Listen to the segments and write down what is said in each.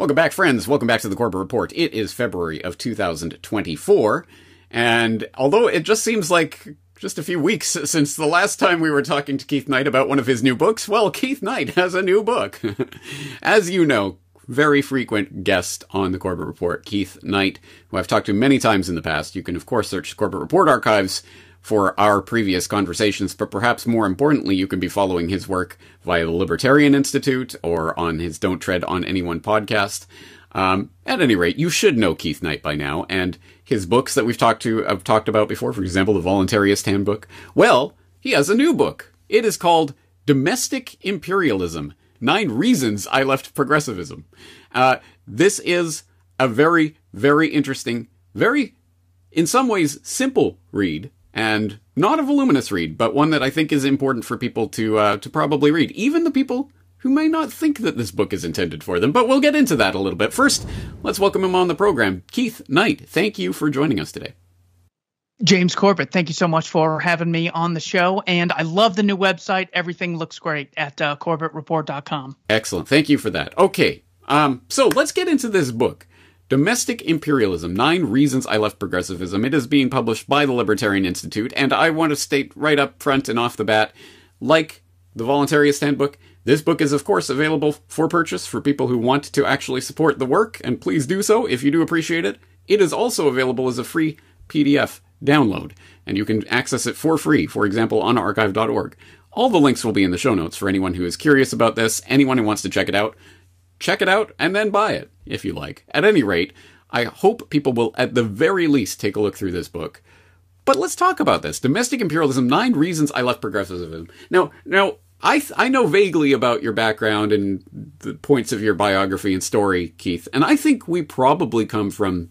Welcome back, friends. Welcome back to the Corbett Report. It is February of 2024, and although it just seems like just a few weeks since the last time we were talking to Keith Knight about one of his new books, well, Keith Knight has a new book. As you know, very frequent guest on the Corbett Report, Keith Knight, who I've talked to many times in the past. You can, of course, search Corbett Report archives for our previous conversations, but perhaps more importantly, you can be following his work via the Libertarian Institute or on his Don't Tread on Anyone podcast. Um, at any rate, you should know Keith Knight by now, and his books that we've talked to, have talked about before, for example, the Voluntarist Handbook. Well, he has a new book. It is called Domestic Imperialism: Nine Reasons I Left Progressivism. Uh, this is a very, very interesting, very, in some ways, simple read and not a voluminous read, but one that I think is important for people to uh, to probably read, even the people who may not think that this book is intended for them. But we'll get into that a little bit. First, let's welcome him on the program, Keith Knight. Thank you for joining us today. James Corbett, thank you so much for having me on the show. And I love the new website. Everything looks great at uh, CorbettReport.com. Excellent. Thank you for that. Okay. Um, so let's get into this book. Domestic Imperialism Nine Reasons I Left Progressivism. It is being published by the Libertarian Institute, and I want to state right up front and off the bat like the Voluntarist Handbook, this book is, of course, available for purchase for people who want to actually support the work, and please do so if you do appreciate it. It is also available as a free PDF download, and you can access it for free, for example, on archive.org. All the links will be in the show notes for anyone who is curious about this, anyone who wants to check it out check it out and then buy it if you like. At any rate, I hope people will at the very least take a look through this book. But let's talk about this. Domestic imperialism, nine reasons I left progressivism. Now, now, I, I know vaguely about your background and the points of your biography and story, Keith, and I think we probably come from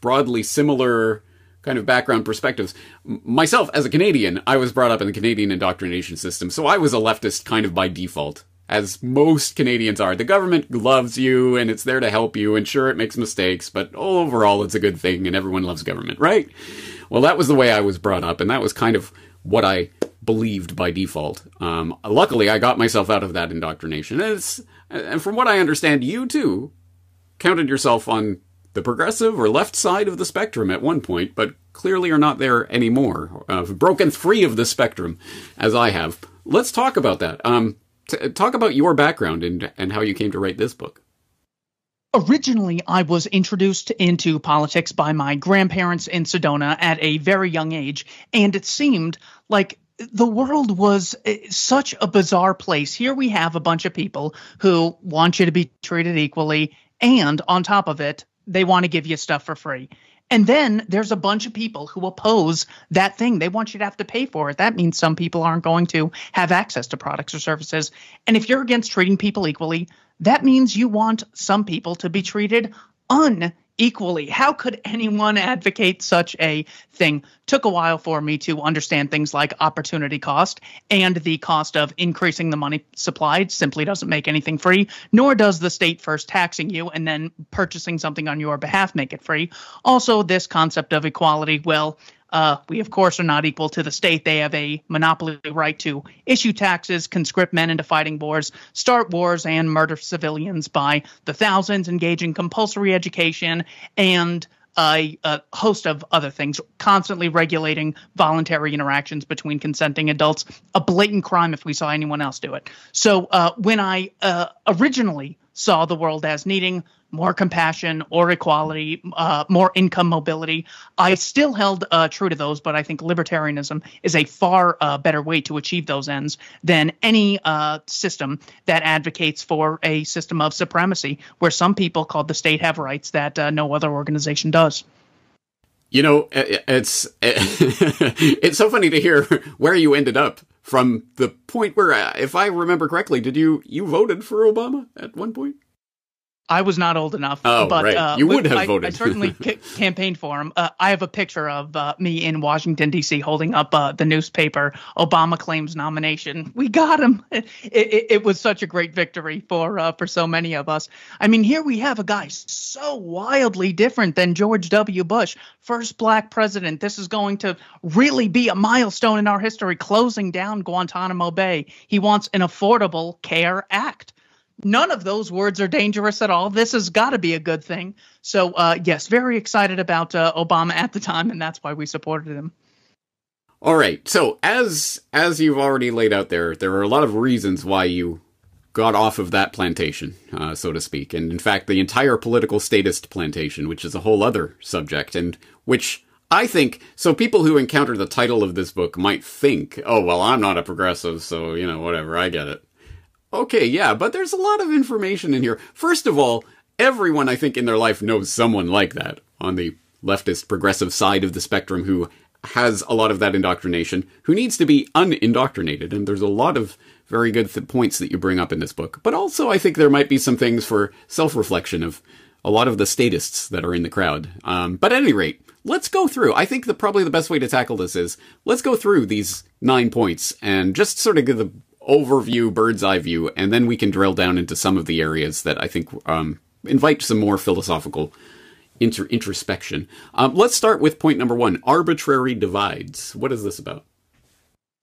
broadly similar kind of background perspectives. Myself, as a Canadian, I was brought up in the Canadian indoctrination system, so I was a leftist kind of by default as most Canadians are. The government loves you and it's there to help you, and sure, it makes mistakes, but overall, it's a good thing, and everyone loves government, right? Well, that was the way I was brought up, and that was kind of what I believed by default. Um, luckily, I got myself out of that indoctrination. And, and from what I understand, you too counted yourself on the progressive or left side of the spectrum at one point, but clearly are not there anymore. Uh, broken free of the spectrum, as I have. Let's talk about that. Um, T- talk about your background and and how you came to write this book. Originally, I was introduced into politics by my grandparents in Sedona at a very young age, and it seemed like the world was eh, such a bizarre place. Here we have a bunch of people who want you to be treated equally, and on top of it, they want to give you stuff for free. And then there's a bunch of people who oppose that thing. They want you to have to pay for it. That means some people aren't going to have access to products or services. And if you're against treating people equally, that means you want some people to be treated un equally. How could anyone advocate such a thing? Took a while for me to understand things like opportunity cost and the cost of increasing the money supplied simply doesn't make anything free, nor does the state first taxing you and then purchasing something on your behalf make it free. Also, this concept of equality, well, uh, we, of course, are not equal to the state. They have a monopoly right to issue taxes, conscript men into fighting wars, start wars, and murder civilians by the thousands, engage in compulsory education, and a, a, host of other things, constantly regulating voluntary interactions between consenting adults, a blatant crime if we saw anyone else do it. So uh, when I uh, originally saw the world as needing more compassion or equality, uh, more income mobility. I still held uh, true to those, but I think libertarianism is a far uh, better way to achieve those ends than any uh, system that advocates for a system of supremacy, where some people called the state have rights that uh, no other organization does. You know, it's it's so funny to hear where you ended up from the point where, uh, if I remember correctly, did you you voted for Obama at one point? I was not old enough. Oh, but, right. Uh, you would have I, voted. I certainly c- campaigned for him. Uh, I have a picture of uh, me in Washington D.C. holding up uh, the newspaper. Obama claims nomination. We got him. It, it, it was such a great victory for uh, for so many of us. I mean, here we have a guy so wildly different than George W. Bush, first black president. This is going to really be a milestone in our history, closing down Guantanamo Bay. He wants an affordable care act none of those words are dangerous at all. This has got to be a good thing. So, uh, yes, very excited about uh, Obama at the time, and that's why we supported him. All right. So, as as you've already laid out there, there are a lot of reasons why you got off of that plantation, uh, so to speak, and in fact, the entire political statist plantation, which is a whole other subject, and which I think so. People who encounter the title of this book might think, "Oh, well, I'm not a progressive, so you know, whatever. I get it." Okay, yeah, but there's a lot of information in here. First of all, everyone I think in their life knows someone like that on the leftist progressive side of the spectrum who has a lot of that indoctrination, who needs to be unindoctrinated. And there's a lot of very good th- points that you bring up in this book. But also, I think there might be some things for self reflection of a lot of the statists that are in the crowd. Um, but at any rate, let's go through. I think that probably the best way to tackle this is let's go through these nine points and just sort of give the overview, bird's eye view, and then we can drill down into some of the areas that I think um, invite some more philosophical inter- introspection. Um, let's start with point number one arbitrary divides. What is this about?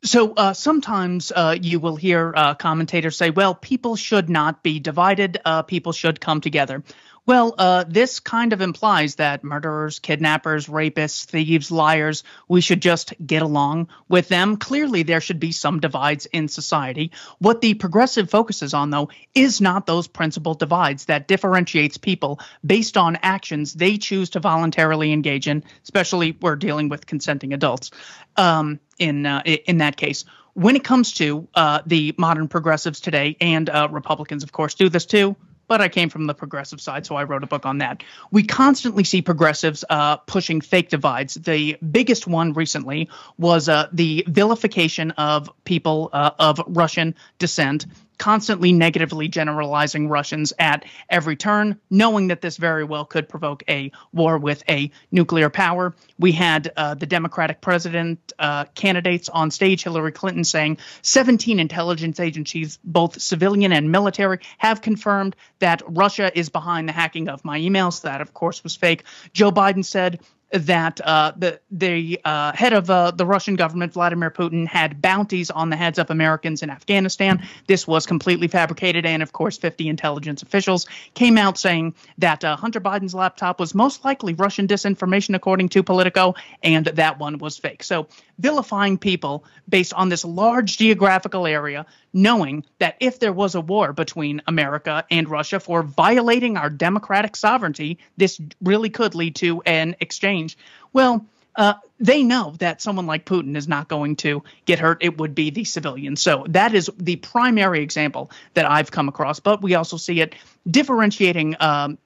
So uh, sometimes uh, you will hear uh, commentators say, well, people should not be divided, uh, people should come together. Well, uh, this kind of implies that murderers, kidnappers, rapists, thieves, liars, we should just get along with them. Clearly, there should be some divides in society. What the progressive focuses on, though, is not those principal divides that differentiates people based on actions they choose to voluntarily engage in, especially we're dealing with consenting adults um, in, uh, in that case when it comes to uh, the modern progressives today, and uh, Republicans, of course, do this too, but I came from the progressive side, so I wrote a book on that. We constantly see progressives uh, pushing fake divides. The biggest one recently was uh, the vilification of people uh, of Russian descent constantly negatively generalizing Russians at every turn, knowing that this very well could provoke a war with a nuclear power. We had uh, the Democratic president uh, candidates on stage, Hillary Clinton, saying 17 intelligence agencies, both civilian and military, have confirmed that Russia is behind the hacking of my emails. That, of course, was fake. Joe Biden said that uh, the the uh, head of uh, the Russian government, Vladimir Putin, had bounties on the heads of Americans in Afghanistan. This was completely fabricated, and of course, 50 intelligence officials came out saying that uh, Hunter Biden's laptop was most likely Russian disinformation, according to Politico, and that one was fake. So vilifying people based on this large geographical area, knowing that if there was a war between America and Russia for violating our democratic sovereignty, this really could lead to an exchange. Well, uh, they know that someone like Putin is not going to get hurt. It would be the civilians. So that is the primary example that I've come across. But we also see it differentiating um,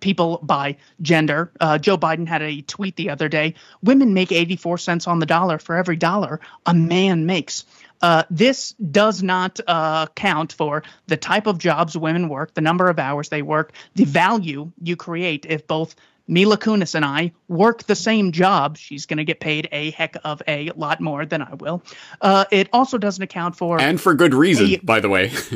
people by gender. Uh, Joe Biden had a tweet the other day women make 84 cents on the dollar for every dollar a man makes. Uh, this does not uh, count for the type of jobs women work, the number of hours they work, the value you create if both Mila Kunis and I work the same job, she's going to get paid a heck of a lot more than I will. Uh, it also doesn't account for. And for good reason, a, by the way.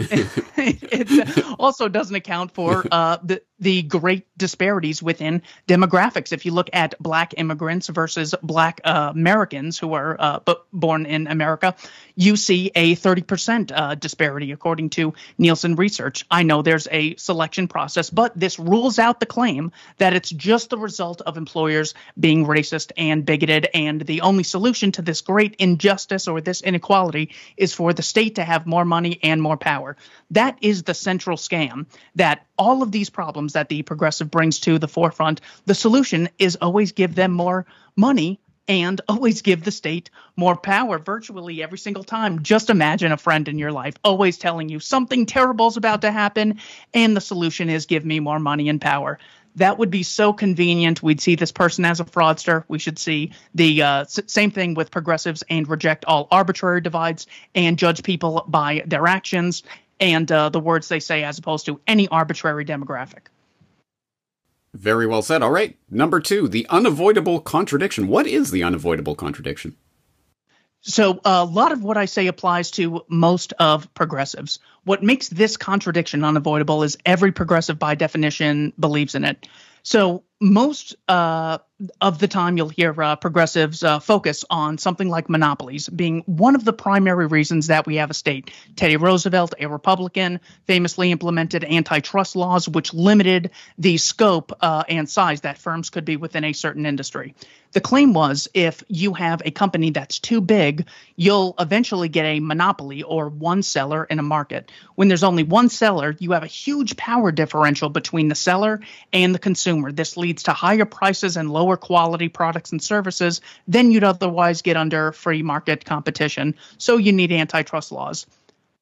it also doesn't account for uh, the, the great disparities within demographics. If you look at black immigrants versus black uh, Americans who are uh, b- born in America, you see a 30% uh, disparity according to Nielsen research. I know there's a selection process, but this rules out the claim that it's just the result of employers being racist and bigoted. And the only solution to this great injustice or this inequality is for the state to have more money and more power. That is the central scam that all of these problems that the progressive brings to the forefront, the solution is always give them more money and always give the state more power virtually every single time. Just imagine a friend in your life always telling you something terrible is about to happen, and the solution is give me more money and power. That would be so convenient. We'd see this person as a fraudster. We should see the uh, s- same thing with progressives and reject all arbitrary divides and judge people by their actions and uh, the words they say as opposed to any arbitrary demographic. Very well said. All right. Number two, the unavoidable contradiction. What is the unavoidable contradiction? So, a lot of what I say applies to most of progressives. What makes this contradiction unavoidable is every progressive, by definition, believes in it. So most uh, of the time, you'll hear uh, progressives uh, focus on something like monopolies being one of the primary reasons that we have a state. Teddy Roosevelt, a Republican, famously implemented antitrust laws which limited the scope uh, and size that firms could be within a certain industry. The claim was if you have a company that's too big, you'll eventually get a monopoly or one seller in a market. When there's only one seller, you have a huge power differential between the seller and the consumer. This leads to higher prices and lower quality products and services than you'd otherwise get under free market competition. So you need antitrust laws.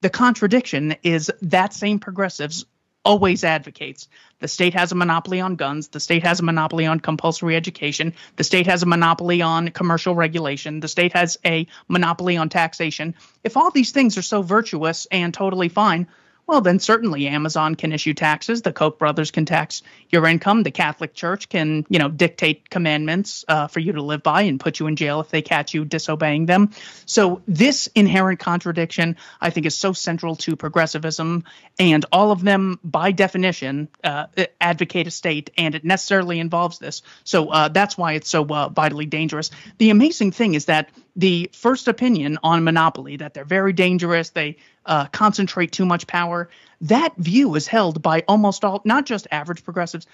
The contradiction is that same progressives always advocates. The state has a monopoly on guns. The state has a monopoly on compulsory education. The state has a monopoly on commercial regulation. The state has a monopoly on taxation. If all these things are so virtuous and totally fine, well, then certainly Amazon can issue taxes. The Koch brothers can tax your income. The Catholic Church can, you know, dictate commandments uh, for you to live by and put you in jail if they catch you disobeying them. So this inherent contradiction, I think, is so central to progressivism, and all of them, by definition, uh, advocate a state, and it necessarily involves this. So uh, that's why it's so uh, vitally dangerous. The amazing thing is that the first opinion on monopoly that they're very dangerous, they uh, concentrate too much power. That view is held by almost all, not just average progressives,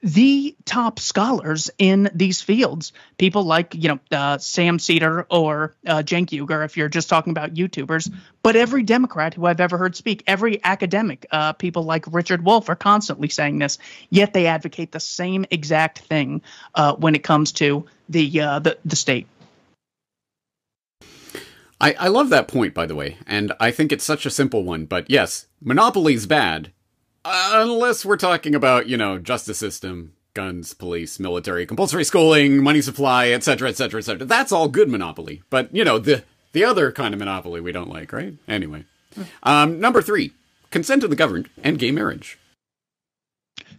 the top scholars in these fields. People like, you know, uh, Sam Seder or uh, Cenk Uygur, if you're just talking about YouTubers, but every Democrat who I've ever heard speak, every academic, uh, people like Richard Wolff are constantly saying this, yet they advocate the same exact thing uh, when it comes to the, uh, the, the state. I, I love that point, by the way, and I think it's such a simple one. But yes, monopoly's bad, unless we're talking about you know justice system, guns, police, military, compulsory schooling, money supply, etc., etc., etc. That's all good monopoly. But you know the the other kind of monopoly we don't like, right? Anyway, um, number three: consent of the governed and gay marriage.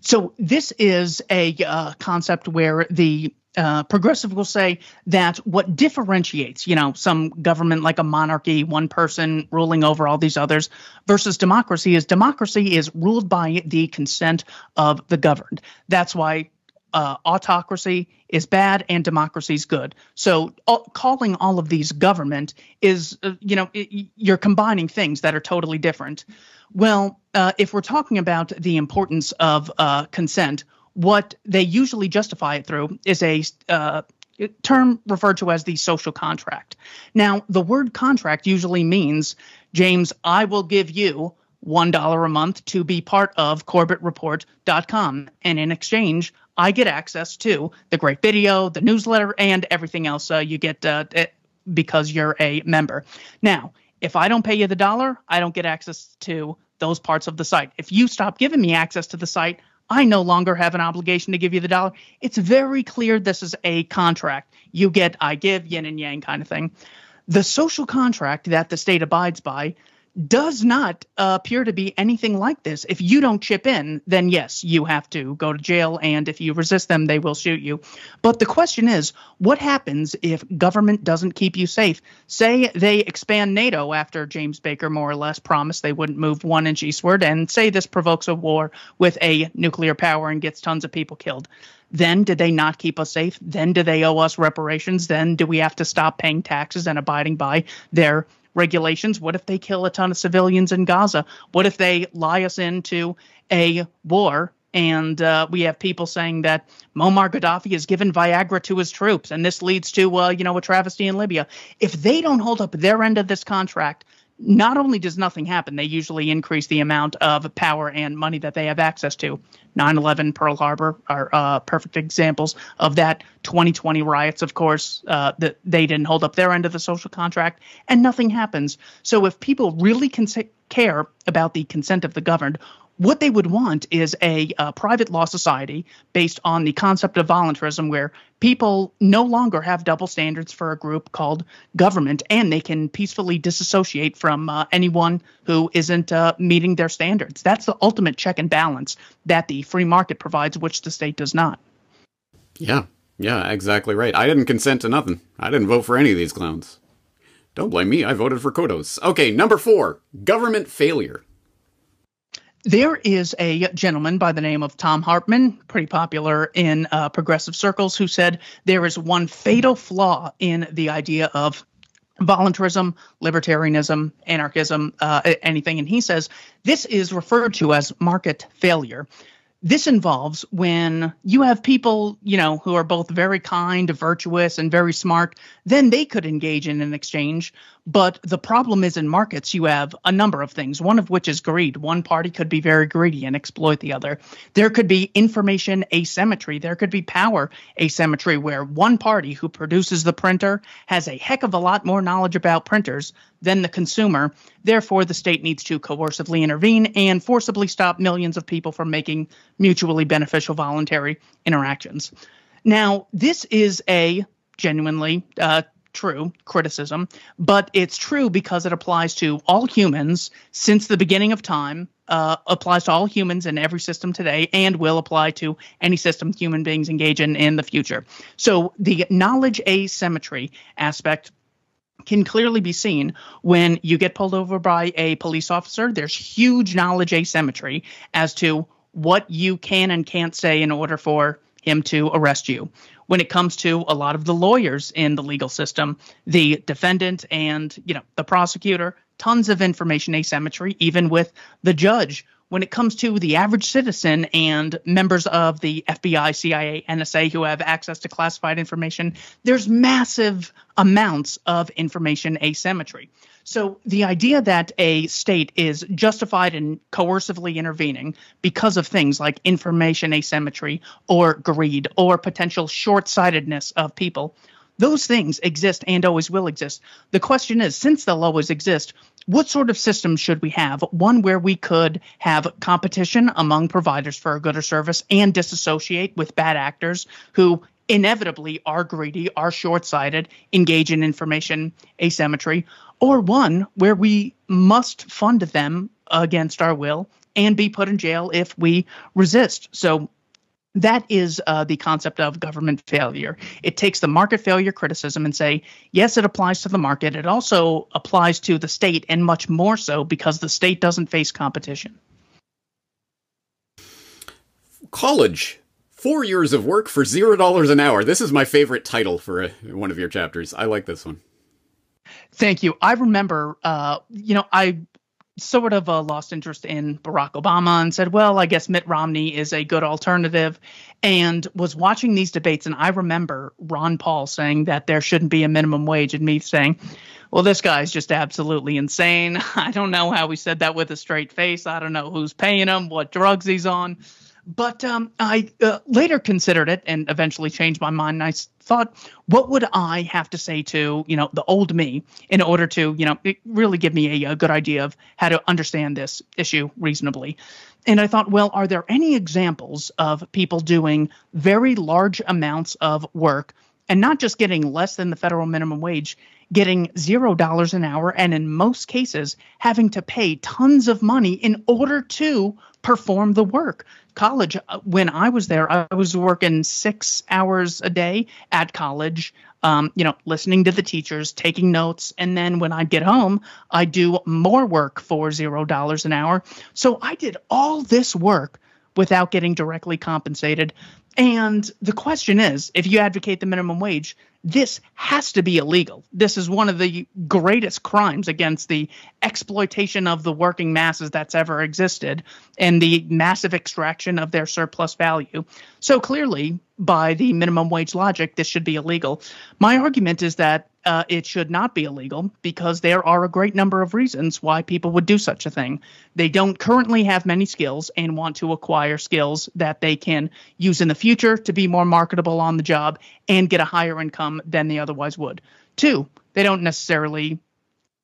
So this is a uh, concept where the uh, progressive will say that what differentiates, you know, some government like a monarchy, one person ruling over all these others, versus democracy is democracy is ruled by the consent of the governed. That's why uh, autocracy is bad and democracy is good. So uh, calling all of these government is, uh, you know, it, you're combining things that are totally different. Well, uh, if we're talking about the importance of uh, consent, what they usually justify it through is a uh, term referred to as the social contract. Now, the word contract usually means, James, I will give you $1 a month to be part of CorbettReport.com. And in exchange, I get access to the great video, the newsletter, and everything else uh, you get uh, because you're a member. Now, if I don't pay you the dollar, I don't get access to those parts of the site. If you stop giving me access to the site, I no longer have an obligation to give you the dollar. It's very clear this is a contract. You get, I give, yin and yang kind of thing. The social contract that the state abides by does not uh, appear to be anything like this. If you don't chip in, then yes, you have to go to jail, and if you resist them, they will shoot you. But the question is, what happens if government doesn't keep you safe? Say they expand NATO after James Baker more or less promised they wouldn't move one inch eastward, and say this provokes a war with a nuclear power and gets tons of people killed. Then did they not keep us safe? Then do they owe us reparations? Then do we have to stop paying taxes and abiding by their regulations? What if they kill a ton of civilians in Gaza? What if they lie us into a war and uh, we have people saying that Muammar Gaddafi has given Viagra to his troops, and this leads to, uh, you know, a travesty in Libya. If they don't hold up their end of this contract, not only does nothing happen, they usually increase the amount of power and money that they have access to. 9 11, Pearl Harbor are uh, perfect examples of that. 2020 riots, of course, uh, that they didn't hold up their end of the social contract, and nothing happens. So if people really cons- care about the consent of the governed, what they would want is a, a, private law society based on the concept of voluntarism where people no longer have double standards for a group called government and they can peacefully disassociate from uh, anyone who isn't uh, meeting their standards. That's the ultimate check and balance that the free market provides which the state does not. Yeah. Yeah exactly right. I didn't consent to nothing. I didn't vote for any of these clowns. Don't blame me. I voted for Kodos. Okay number four government failure There is a gentleman by the name of Thom Hartmann, pretty popular in uh, progressive circles, who said there is one fatal flaw in the idea of voluntarism, libertarianism, anarchism, uh, anything. And he says this is referred to as market failure this involves when you have people, you know, who are both very kind, virtuous, and very smart, then they could engage in an exchange. But the problem is in markets, you have a number of things, one of which is greed. One party could be very greedy and exploit the other. There could be information asymmetry. There could be power asymmetry, where one party who produces the printer has a heck of a lot more knowledge about printers than the consumer. Therefore, the state needs to coercively intervene and forcibly stop millions of people from making mutually beneficial voluntary interactions. Now, this is a genuinely uh, true criticism, but it's true because it applies to all humans since the beginning of time, uh, applies to all humans in every system today, and will apply to any system human beings engage in in the future. So the knowledge asymmetry aspect can clearly be seen when you get pulled over by a police officer. There's huge knowledge asymmetry as to what you can and can't say in order for him to arrest you when it comes to a lot of the lawyers in the legal system, the defendant and, you know, the prosecutor, tons of information asymmetry, even with the judge. When it comes to the average citizen and members of the FBI, CIA, NSA who have access to classified information, there's massive amounts of information asymmetry. So the idea that a state is justified in coercively intervening because of things like information asymmetry or greed or potential short-sightedness of people, those things exist and always will exist. The question is, since they'll always exist, what sort of system should we have? One where we could have competition among providers for a good or service and disassociate with bad actors who inevitably are greedy, are short sighted, engage in information asymmetry, or one where we must fund them against our will and be put in jail if we resist. So that is uh, the concept of government failure. It takes the market failure criticism and say, yes, it applies to the market. It also applies to the state, and much more so because the state doesn't face competition. College Four years of work for zero dollars an hour. This is my favorite title for a, one of your chapters. I like this one. Thank you. I remember, uh, you know, I sort of uh, lost interest in Barack Obama and said, well, I guess Mitt Romney is a good alternative, and was watching these debates. And I remember Ron Paul saying that there shouldn't be a minimum wage, and me saying, well, this guy's just absolutely insane. I don't know how he said that with a straight face. I don't know who's paying him, what drugs he's on. But um, I uh, later considered it and eventually changed my mind. And I thought, what would I have to say to you know the old me in order to you know really give me a, a good idea of how to understand this issue reasonably? And I thought, well, are there any examples of people doing very large amounts of work and not just getting less than the federal minimum wage, getting zero dollars an hour, and in most cases, having to pay tons of money in order to perform the work? college uh, when i was there i was working six hours a day at college um, you know listening to the teachers taking notes. And then when i get home i do more work for zero dollars an hour. So i did all this work without getting directly compensated. And the question is if you advocate the minimum wage this has to be illegal. This is one of the greatest crimes against the exploitation of the working masses that's ever existed and the massive extraction of their surplus value. So clearly, by the minimum wage logic, this should be illegal. My argument is that uh, it should not be illegal because there are a great number of reasons why people would do such a thing. They don't currently have many skills and want to acquire skills that they can use in the future to be more marketable on the job and get a higher income than they otherwise would. Two, they don't necessarily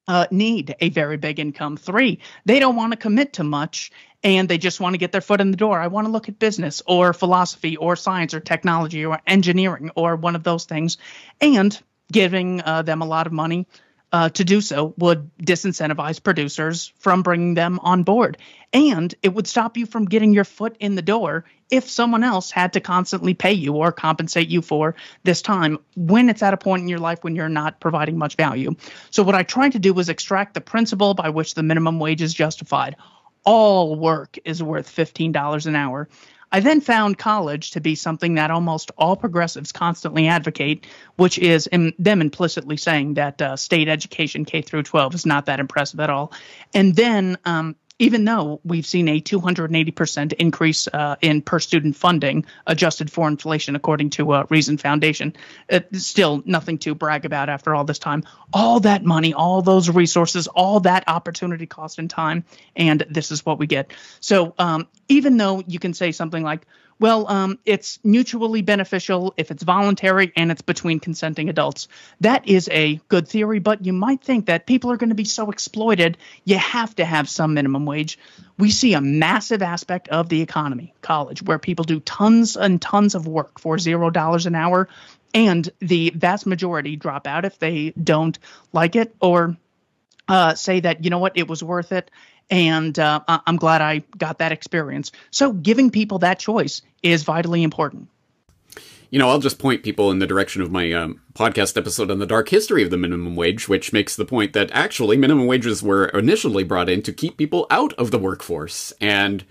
uh, need a very big income. Three, they don't want to commit to much and they just want to get their foot in the door. I want to look at business or philosophy or science or technology or engineering or one of those things. And giving uh, them a lot of money uh, to do so would disincentivize producers from bringing them on board. And it would stop you from getting your foot in the door if someone else had to constantly pay you or compensate you for this time when it's at a point in your life when you're not providing much value. So, what I tried to do was extract the principle by which the minimum wage is justified all work is worth $15 an hour. I then found college to be something that almost all progressives constantly advocate, which is them implicitly saying that uh, state education K through 12 is not that impressive at all. And then um, even though we've seen a 280% increase uh, in per student funding adjusted for inflation, according to uh, Reason Foundation, it's still nothing to brag about after all this time. All that money, all those resources, all that opportunity cost and time, and this is what we get. So um, even though you can say something like, well, um, it's mutually beneficial if it's voluntary and it's between consenting adults. That is a good theory, but you might think that people are going to be so exploited, you have to have some minimum wage. We see a massive aspect of the economy, college, where people do tons and tons of work for zero dollars an hour, and the vast majority drop out if they don't like it or uh, say that you know what it was worth it and uh, I'm glad I got that experience. So giving people that choice is vitally important. You know, I'll just point people in the direction of my um, podcast episode on the dark history of the minimum wage, which makes the point that actually minimum wages were initially brought in to keep people out of the workforce. And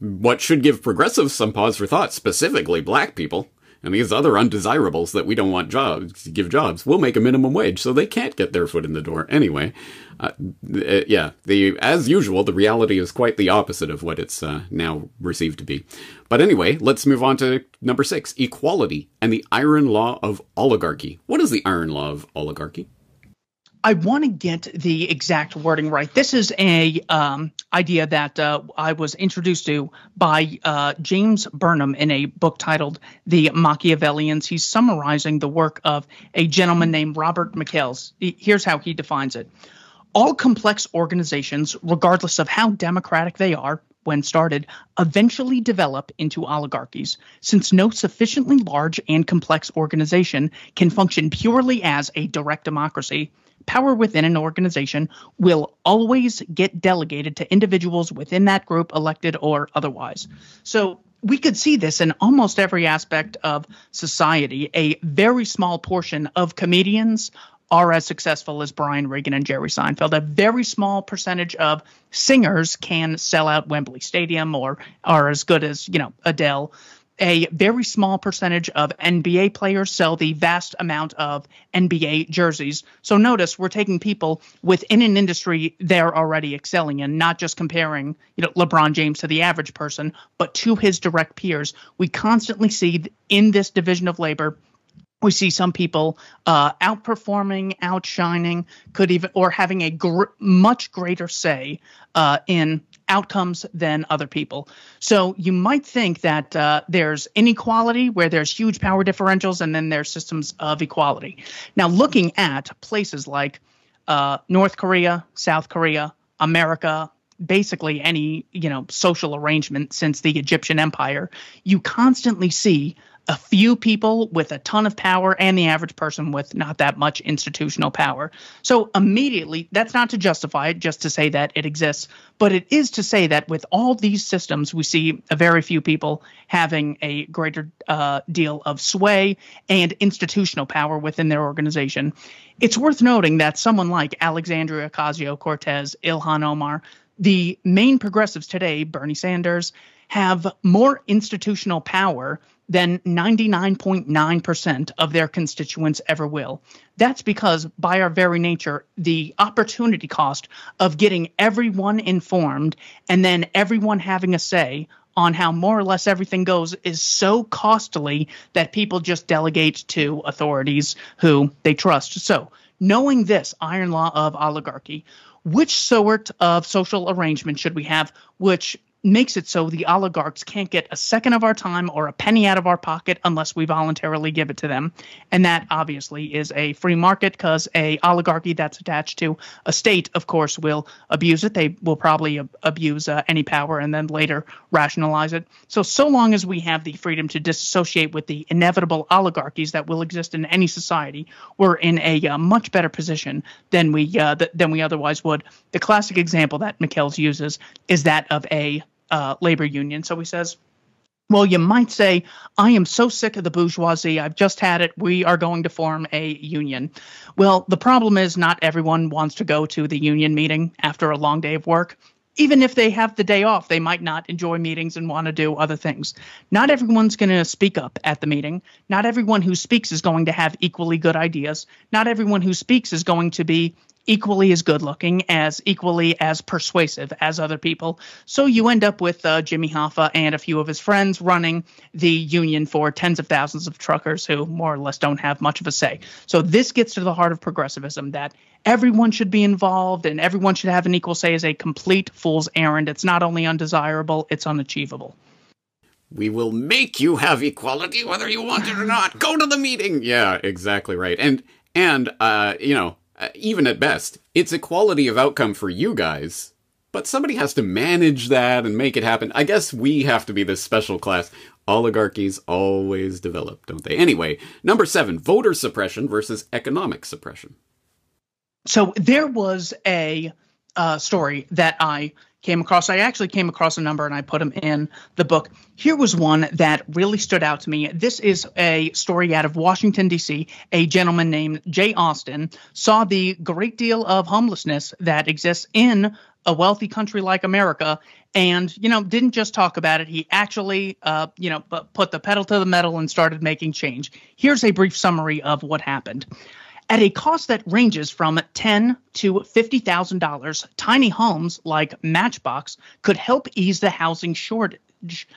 what should give progressives some pause for thought, specifically black people, and these other undesirables that we don't want jobs give jobs will make a minimum wage so they can't get their foot in the door. Anyway uh, uh, yeah the as usual the reality is quite the opposite of what it's uh, now received to be. But anyway let's move on to number six equality and the iron law of oligarchy. What is the iron law of oligarchy? I want to get the exact wording right. This is a um, idea that uh, I was introduced to by uh, James Burnham in a book titled "The Machiavellians." He's summarizing the work of a gentleman named Robert Michels. Here's how he defines it: All complex organizations, regardless of how democratic they are, when started, eventually develop into oligarchies, since no sufficiently large and complex organization can function purely as a direct democracy power within an organization will always get delegated to individuals within that group, elected or otherwise. So we could see this in almost every aspect of society. A very small portion of comedians are as successful as Brian Regan and Jerry Seinfeld. A very small percentage of singers can sell out Wembley Stadium or are as good as, you know, Adele a very small percentage of NBA players sell the vast amount of NBA jerseys. So notice we're taking people within an industry they're already excelling in, not just comparing, you know, LeBron James to the average person, but to his direct peers. We constantly see in this division of labor we see some people uh, outperforming, outshining, could even or having a gr- much greater say uh, in outcomes than other people. So you might think that uh, there's inequality where there's huge power differentials, and then there's systems of equality. Now, looking at places like uh, North Korea, South Korea, America, basically any you know social arrangement since the Egyptian Empire, you constantly see a few people with a ton of power and the average person with not that much institutional power. So immediately, that's not to justify it, just to say that it exists, but it is to say that with all these systems, we see a very few people having a greater uh, deal of sway and institutional power within their organization. It's worth noting that someone like Alexandria Ocasio Cortez, Ilhan Omar, the main progressives today, Bernie Sanders, have more institutional power than 99.9% of their constituents ever will. That's because, by our very nature, the opportunity cost of getting everyone informed and then everyone having a say on how more or less everything goes is so costly that people just delegate to authorities who they trust. So, knowing this iron law of oligarchy, which sort of social arrangement should we have which makes it so the oligarchs can't get a second of our time or a penny out of our pocket unless we voluntarily give it to them. And that obviously is a free market because a oligarchy that's attached to a state of course will abuse it. They will probably ab- abuse uh, any power and then later rationalize it. So so long as we have the freedom to disassociate with the inevitable oligarchies that will exist in any society we're in a uh, much better position than we uh, th- than we otherwise would. The classic example that Michels uses is that of a uh, labor union. So he says, well, you might say, I am so sick of the bourgeoisie. I've just had it. We are going to form a union. Well, the problem is not everyone wants to go to the union meeting after a long day of work. even if they have the day off, they might not enjoy meetings and want to do other things. Not everyone's going to speak up at the meeting. Not everyone who speaks is going to have equally good ideas. Not everyone who speaks is going to be equally as good looking, as equally as persuasive as other people. So you end up with uh, Jimmy Hoffa and a few of his friends running the union for tens of thousands of truckers who more or less don't have much of a say. So this gets to the heart of progressivism that everyone should be involved and everyone should have an equal say is a complete fool's errand. It's not only undesirable, it's unachievable. We will make you have equality whether you want it or not. Go to the meeting. Yeah, exactly right. And and uh, you know, uh, even at best, it's equality of outcome for you guys, but somebody has to manage that and make it happen. I guess we have to be this special class. Oligarchies always develop, don't they? Anyway, number seven voter suppression versus economic suppression. So there was a uh, story that I came across. I actually came across a number and I put them in the book. Here was one that really stood out to me. This is a story out of Washington, D.C. A gentleman named Jay Austin saw the great deal of homelessness that exists in a wealthy country like America and you know didn't just talk about it he actually uh, you know put the pedal to the metal and started making change here's a brief summary of what happened at a cost that ranges from ten to fifty thousand dollars, tiny homes like Matchbox could help ease the housing shortage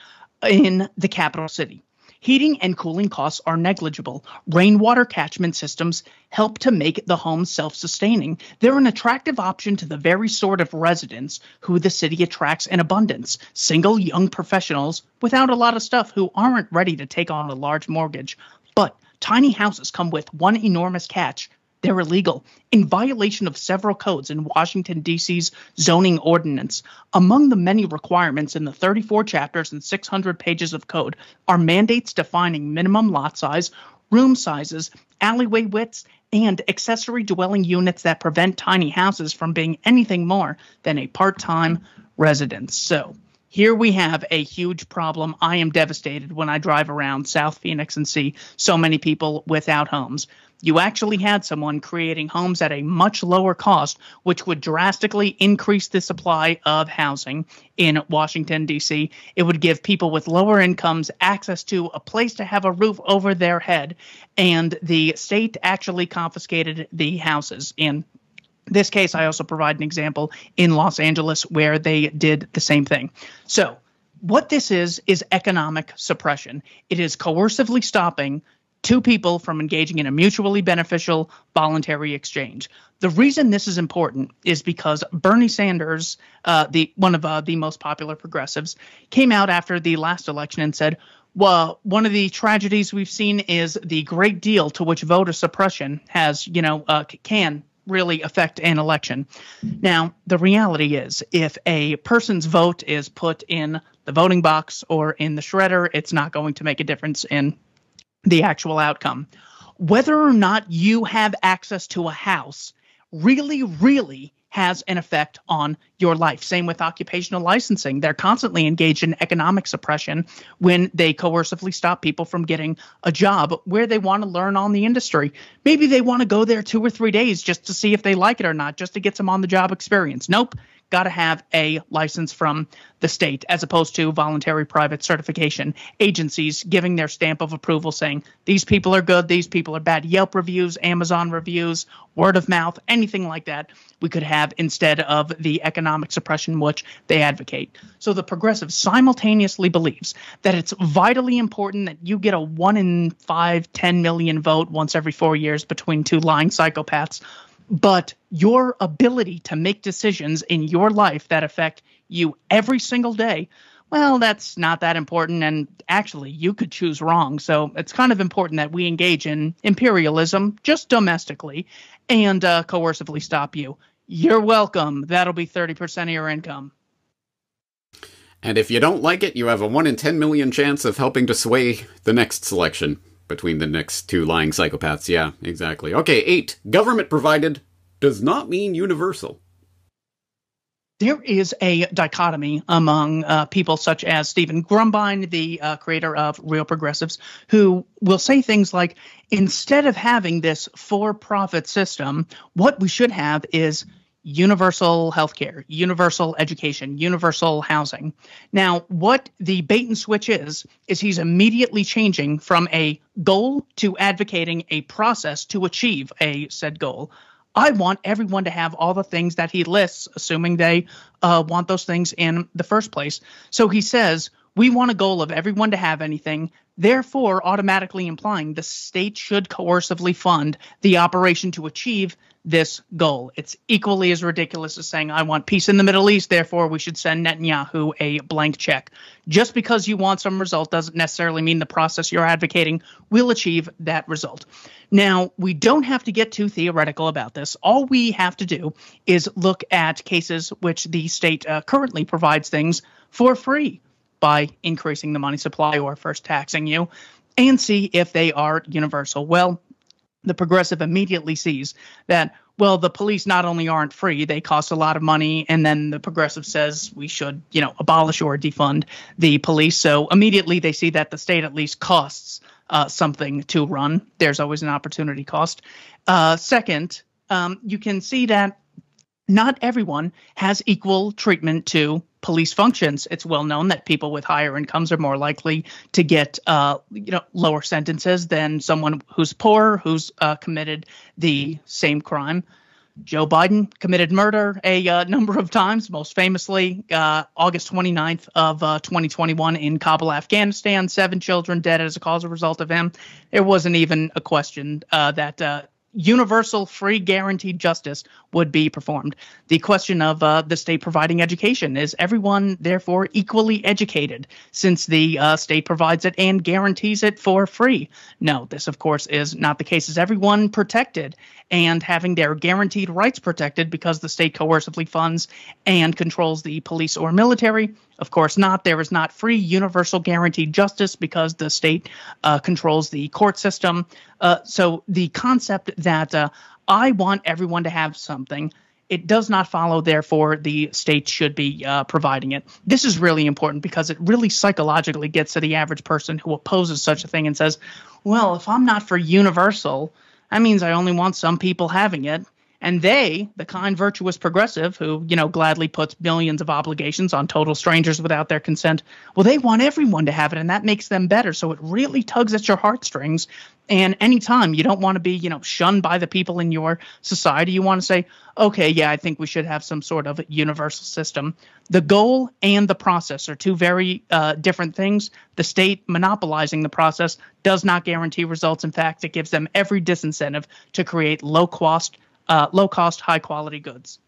in the capital city. Heating and cooling costs are negligible. Rainwater catchment systems help to make the homes self sustaining. They're an attractive option to the very sort of residents who the city attracts in abundance single young professionals without a lot of stuff who aren't ready to take on a large mortgage. But Tiny houses come with one enormous catch. They're illegal, in violation of several codes in Washington, D.C.'s zoning ordinance. Among the many requirements in the 34 chapters and 600 pages of code are mandates defining minimum lot size, room sizes, alleyway widths, and accessory dwelling units that prevent tiny houses from being anything more than a part time residence. So, here we have a huge problem. I am devastated when I drive around South Phoenix and see so many people without homes. You actually had someone creating homes at a much lower cost, which would drastically increase the supply of housing in Washington, D.C. It would give people with lower incomes access to a place to have a roof over their head. And the state actually confiscated the houses in this case, I also provide an example in Los Angeles where they did the same thing. So, what this is, is economic suppression. It is coercively stopping two people from engaging in a mutually beneficial voluntary exchange. The reason this is important is because Bernie Sanders, uh, the one of uh, the most popular progressives, came out after the last election and said, "Well, one of the tragedies we've seen is the great deal to which voter suppression has, you know, uh, can really affect an election. Now, the reality is if a person's vote is put in the voting box or in the shredder, it's not going to make a difference in the actual outcome. Whether or not you have access to a house really, really has an effect on your life. Same with occupational licensing. They're constantly engaged in economic suppression when they coercively stop people from getting a job where they want to learn on the industry. Maybe they want to go there two or three days just to see if they like it or not, just to get some on the job experience. Nope got to have a license from the state as opposed to voluntary private certification agencies giving their stamp of approval saying these people are good these people are bad. Yelp reviews amazon reviews word of mouth anything like that we could have instead of the economic suppression which they advocate. So the progressive simultaneously believes that it's vitally important that you get a 1 in 5 10 million vote once every 4 years between two lying psychopaths but your ability to make decisions in your life that affect you every single day well that's not that important. And actually you could choose wrong. So it's kind of important that we engage in imperialism just domestically and uh, coercively stop you. You're welcome. That'll be 30% of your income. And if you don't like it you have a 1 in 10 million chance of helping to sway the next selection between the next two lying psychopaths. Yeah, exactly. Okay, eight. Government provided does not mean universal. There is a dichotomy among uh, people such as Stephen Grumbine, the uh, creator of Real Progressives, who will say things like instead of having this for profit system, what we should have is universal healthcare, universal education, universal housing. Now, what the bait and switch is, is he's immediately changing from a goal to advocating a process to achieve a said goal. I want everyone to have all the things that he lists, assuming they uh, want those things in the first place. So he says, we want a goal of everyone to have anything, therefore, automatically implying the state should coercively fund the operation to achieve this goal. It's equally as ridiculous as saying, I want peace in the Middle East, therefore we should send Netanyahu a blank check. Just because you want some result doesn't necessarily mean the process you're advocating will achieve that result. Now, we don't have to get too theoretical about this. All we have to do is look at cases which the state uh, currently provides things for free by increasing the money supply or first taxing you and see if they are universal. Well, the progressive immediately sees that well the police not only aren't free they cost a lot of money and then the progressive says we should you know abolish or defund the police. So immediately they see that the state at least costs uh, something to run. There's always an opportunity cost. Uh, second um, you can see that not everyone has equal treatment to police functions. It's well known that people with higher incomes are more likely to get, uh, you know, lower sentences than someone who's poor who's uh, committed the same crime. Joe Biden committed murder a uh, number of times, most famously uh, August 29th of uh, 2021 in Kabul, Afghanistan. Seven children dead as a cause of result of him. There wasn't even a question uh, that universal free guaranteed justice would be performed. The question of uh, the state providing education is everyone therefore equally educated since the uh, state provides it and guarantees it for free? No, this of course is not the case. Is everyone protected and having their guaranteed rights protected because the state coercively funds and controls the police or military? Of course not. There is not free universal guaranteed justice because the state uh, controls the court system. Uh, so the concept that uh, I want everyone to have something it does not follow, therefore, the state should be uh, providing it. This is really important because it really psychologically gets to the average person who opposes such a thing and says, well, if I'm not for universal, that means I only want some people having it. And they, the kind, virtuous progressive who, you know, gladly puts billions of obligations on total strangers without their consent, well, they want everyone to have it, and that makes them better. So it really tugs at your heartstrings. And anytime you don't want to be, you know, shunned by the people in your society, you want to say, okay, yeah, I think we should have some sort of universal system. The goal and the process are two very uh, different things. The state monopolizing the process does not guarantee results. In fact, it gives them every disincentive to create low cost uh, low cost, high quality goods.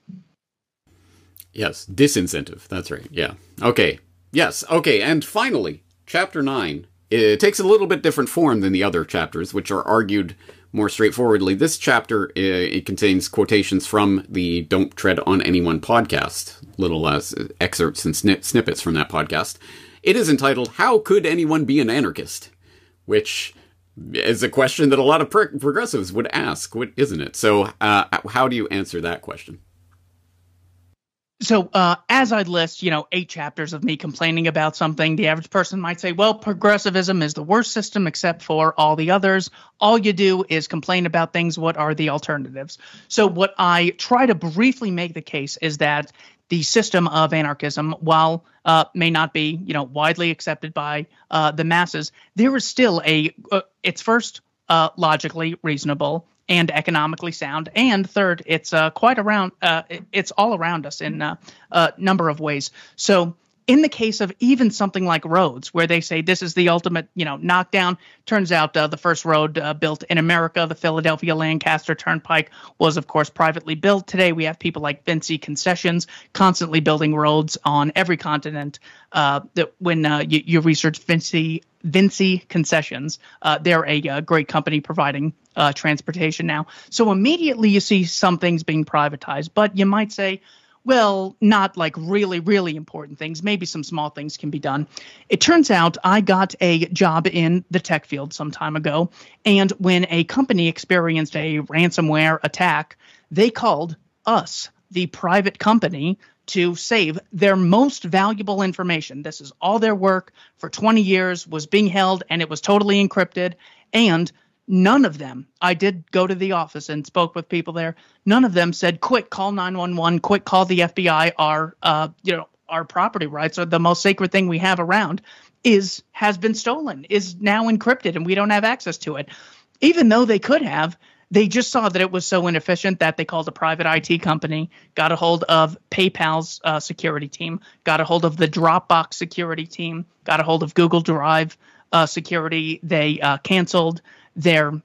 Yes, disincentive. That's right. Yeah. Okay. Yes. Okay. And finally, chapter nine. It takes a little bit different form than the other chapters, which are argued more straightforwardly. This chapter uh, it contains quotations from the "Don't Tread on Anyone" podcast, little uh, excerpts and snip- snippets from that podcast. It is entitled "How Could Anyone Be an Anarchist," which is a question that a lot of pro- progressives would ask, isn't it? So, uh, how do you answer that question? So, uh, as I list, you know, eight chapters of me complaining about something, the average person might say, well, progressivism is the worst system except for all the others. All you do is complain about things. What are the alternatives? So, what I try to briefly make the case is that the system of anarchism, while uh, may not be you know widely accepted by uh, the masses, there is still a uh, it's first uh, logically reasonable and economically sound, and third, it's uh, quite around uh, it's all around us in a number of ways. So in the case of even something like roads, where they say this is the ultimate, you know, knockdown, turns out uh, the first road uh, built in America, the Philadelphia Lancaster Turnpike, was of course privately built. Today we have people like Vinci Concessions constantly building roads on every continent. Uh, that when uh, you, you, research Vinci Vinci Concessions, uh, they're a, a, uh, great company providing transportation now. So immediately you see some things being privatized, but you might say well, not like really, really important things. Maybe some small things can be done. It turns out I got a job in the tech field some time ago. And when a company experienced a ransomware attack, they called us, the private company, to save their most valuable information. This is all their work for 20 years was being held and it was totally encrypted. And none of them, I did go to the office and spoke with people there. None of them said, quick, call 911, quick, call the FBI. Our, uh, you know, our property rights are the most sacred thing we have around is has been stolen, is now encrypted, and we don't have access to it. Even though they could have, they just saw that it was so inefficient that they called a private IT company, got a hold of PayPal's uh, security team, got a hold of the Dropbox security team, got a hold of Google Drive uh, security. They uh, canceled their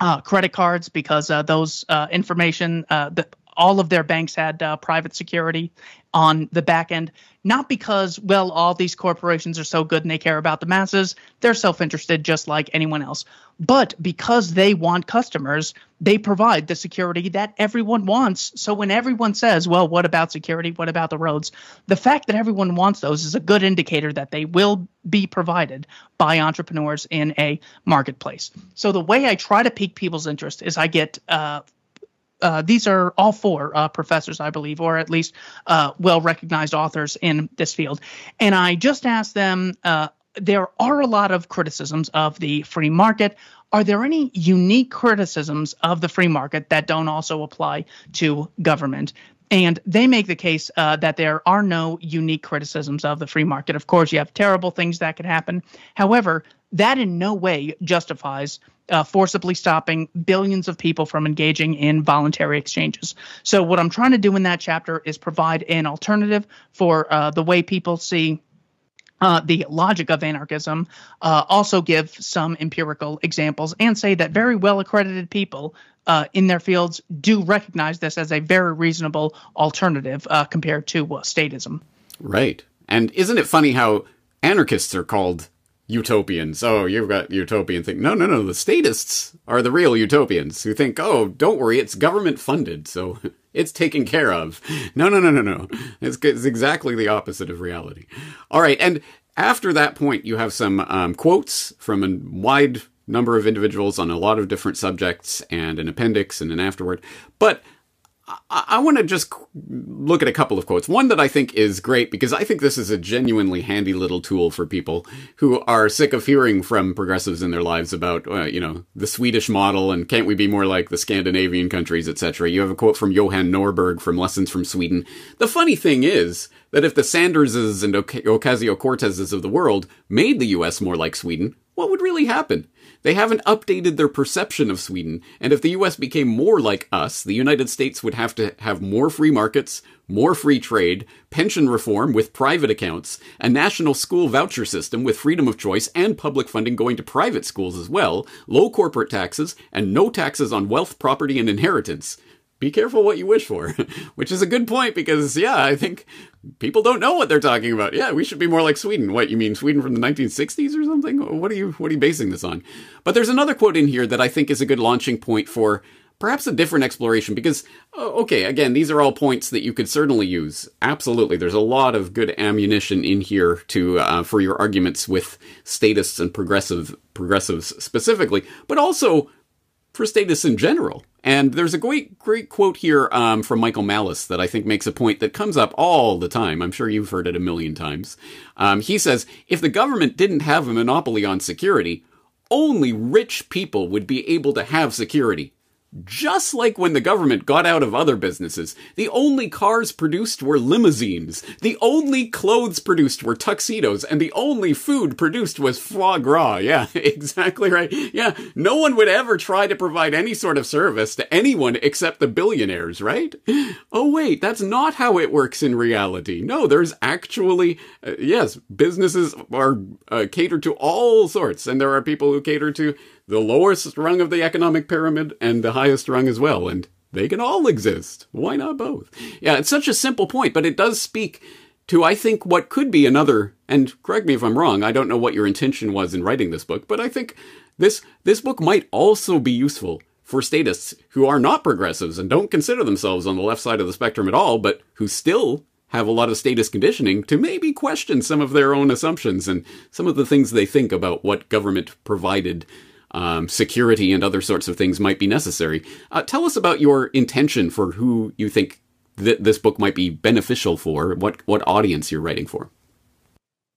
uh, credit cards because uh, those uh, information, the, all of their banks had private security on the back end, not because, well, all these corporations are so good and they care about the masses. They're self interested just like anyone else. But because they want customers, they provide the security that everyone wants. So when everyone says, well, what about security? What about the roads? The fact that everyone wants those is a good indicator that they will be provided by entrepreneurs in a marketplace. So the way I try to pique people's interest is I get uh, uh, these are all four uh, professors, I believe, or at least uh, well recognized authors in this field. And I just asked them uh, there are a lot of criticisms of the free market. Are there any unique criticisms of the free market that don't also apply to government? And they make the case uh, that there are no unique criticisms of the free market. Of course, you have terrible things that could happen. However, that in no way justifies uh, forcibly stopping billions of people from engaging in voluntary exchanges. So, what I'm trying to do in that chapter is provide an alternative for uh, the way people see. Uh, the logic of anarchism, uh, also give some empirical examples and say that very well accredited people uh, in their fields do recognize this as a very reasonable alternative uh, compared to statism. Right. And isn't it funny how anarchists are called utopians. Oh, you've got utopian thing. No, no, no. The statists are the real utopians who think, oh, don't worry, it's government funded, so it's taken care of. No, no, no, no, no. It's, it's exactly the opposite of reality. All right, and after that point, you have some um, quotes from a wide number of individuals on a lot of different subjects and an appendix and an afterword. But I, I want to just look at a couple of quotes. One that I think is great because I think this is a genuinely handy little tool for people who are sick of hearing from progressives in their lives about, uh, you know, the Swedish model and can't we be more like the Scandinavian countries, etc. You have a quote from Johan Norberg from Lessons from Sweden. The funny thing is that if the Sanderses and Ocasio Cortezes of the world made the U.S. more like Sweden, what would really happen? They haven't updated their perception of Sweden, and if the US became more like us, the United States would have to have more free markets, more free trade, pension reform with private accounts, a national school voucher system with freedom of choice and public funding going to private schools as well, low corporate taxes, and no taxes on wealth, property, and inheritance. Be careful what you wish for, which is a good point because, yeah, I think people don't know what they're talking about. Yeah, we should be more like Sweden. What, you mean Sweden from the 1960s or something? What are you, what are you basing this on? But there's another quote in here that I think is a good launching point for perhaps a different exploration because, okay, again, these are all points that you could certainly use. Absolutely. There's a lot of good ammunition in here to, uh, for your arguments with statists and progressive, progressives specifically, but also for statists in general. And there's a great, great quote here um, from Michael Malice that I think makes a point that comes up all the time. I'm sure you've heard it a million times. Um, he says, if the government didn't have a monopoly on security, only rich people would be able to have security. Just like when the government got out of other businesses, the only cars produced were limousines, the only clothes produced were tuxedos, and the only food produced was foie gras. Yeah, exactly right. Yeah, no one would ever try to provide any sort of service to anyone except the billionaires, right? Oh, wait, that's not how it works in reality. No, there's actually, uh, yes, businesses are uh, catered to all sorts, and there are people who cater to the lowest rung of the economic pyramid and the highest rung as well. And they can all exist. Why not both? Yeah, it's such a simple point, but it does speak to, I think, what could be another, and correct me if I'm wrong, I don't know what your intention was in writing this book, but I think this, this book might also be useful for statists who are not progressives and don't consider themselves on the left side of the spectrum at all, but who still have a lot of statist conditioning to maybe question some of their own assumptions and some of the things they think about what government provided um, security and other sorts of things might be necessary. Uh, tell us about your intention for who you think th- this book might be beneficial for. What what audience you're writing for?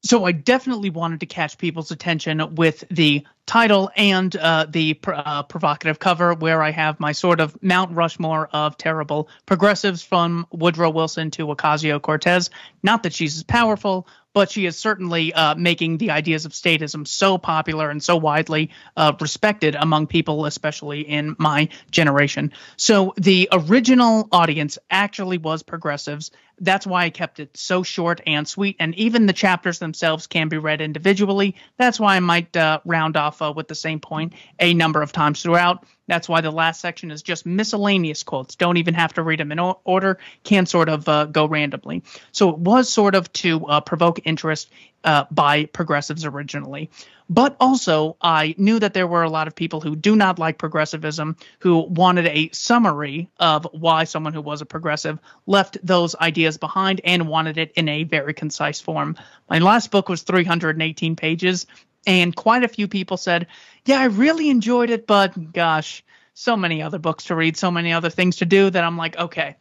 So I definitely wanted to catch people's attention with the title and uh, the pr- uh, provocative cover, where I have my sort of Mount Rushmore of terrible progressives from Woodrow Wilson to Ocasio Cortez. Not that she's as powerful, but she is certainly uh, making the ideas of statism so popular and so widely uh, respected among people, especially in my generation. So the original audience actually was progressives. That's why I kept it so short and sweet. And even the chapters themselves can be read individually. That's why I might uh, round off uh, with the same point a number of times throughout. That's why the last section is just miscellaneous quotes. Don't even have to read them in order, can sort of uh, go randomly. So it was sort of to uh, provoke interest uh, by progressives originally. But also, I knew that there were a lot of people who do not like progressivism, who wanted a summary of why someone who was a progressive left those ideas behind and wanted it in a very concise form. My last book was 318 pages, and quite a few people said, Yeah, I really enjoyed it, but gosh, so many other books to read, so many other things to do that I'm like, okay,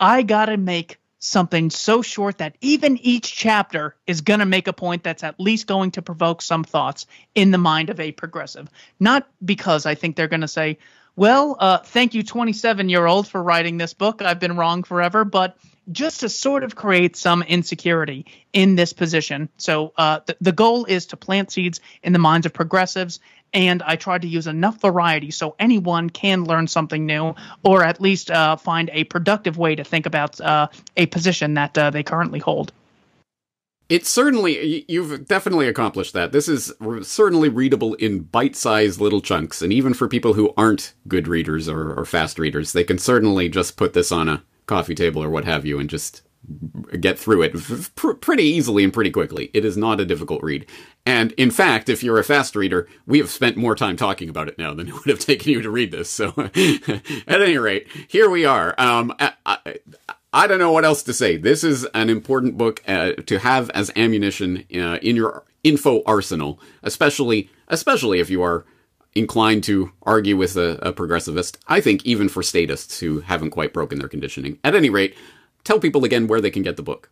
I got to make something so short that even each chapter is going to make a point that's at least going to provoke some thoughts in the mind of a progressive. Not because I think they're going to say, well, uh, thank you, 27 year old, for writing this book. I've been wrong forever. But just to sort of create some insecurity in this position. So uh, the, the goal is to plant seeds in the minds of progressives. And I tried to use enough variety so anyone can learn something new or at least uh, find a productive way to think about uh, a position that uh, they currently hold. It's certainly, you've definitely accomplished that. This is certainly readable in bite sized little chunks. And even for people who aren't good readers or, or fast readers, they can certainly just put this on a coffee table or what have you and just get through it pr- pretty easily and pretty quickly. It is not a difficult read. And in fact, if you're a fast reader, we have spent more time talking about it now than it would have taken you to read this. So at any rate, here we are. Um, I, I, I, don't know what else to say. This is an important book uh, to have as ammunition uh, in your info arsenal, especially especially if you are inclined to argue with a, a, progressivist. I think even for statists who haven't quite broken their conditioning. At any rate, tell people again where they can get the book.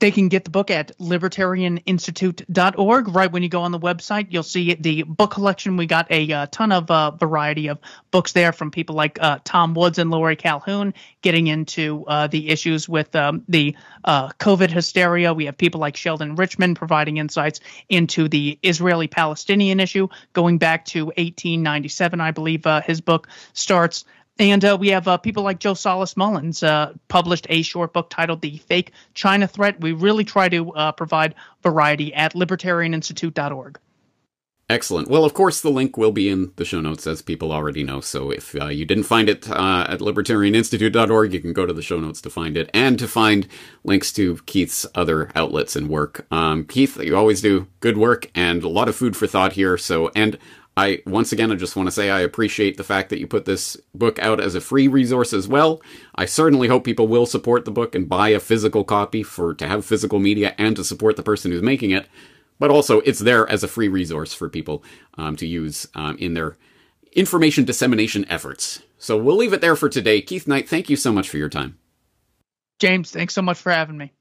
They can get the book at libertarianinstitute.org. Right when you go on the website, you'll see the book collection. We got a uh, ton of uh, variety of books there from people like uh, Tom Woods and Laurie Calhoun getting into uh, the issues with um, the uh, COVID hysteria. We have people like Sheldon Richman providing insights into the Israeli Palestinian issue going back to 1897, I believe uh, his book starts. And uh, we have uh, people like Joe Solis Mullen uh, published a short book titled The Fake China Threat. We really try to uh, provide variety at libertarianinstitute.org. Excellent. Well, of course, the link will be in the show notes, as people already know. So if uh, you didn't find it uh, at libertarianinstitute.org, you can go to the show notes to find it and to find links to Keith's other outlets and work. Um, Keith, you always do good work and a lot of food for thought here. So, and I once again I just want to say I appreciate the fact that you put this book out as a free resource as well. I certainly hope people will support the book and buy a physical copy for to have physical media and to support the person who's making it. But also it's there as a free resource for people um, to use um, in their information dissemination efforts. So we'll leave it there for today. Keith Knight, thank you so much for your time. James, thanks so much for having me.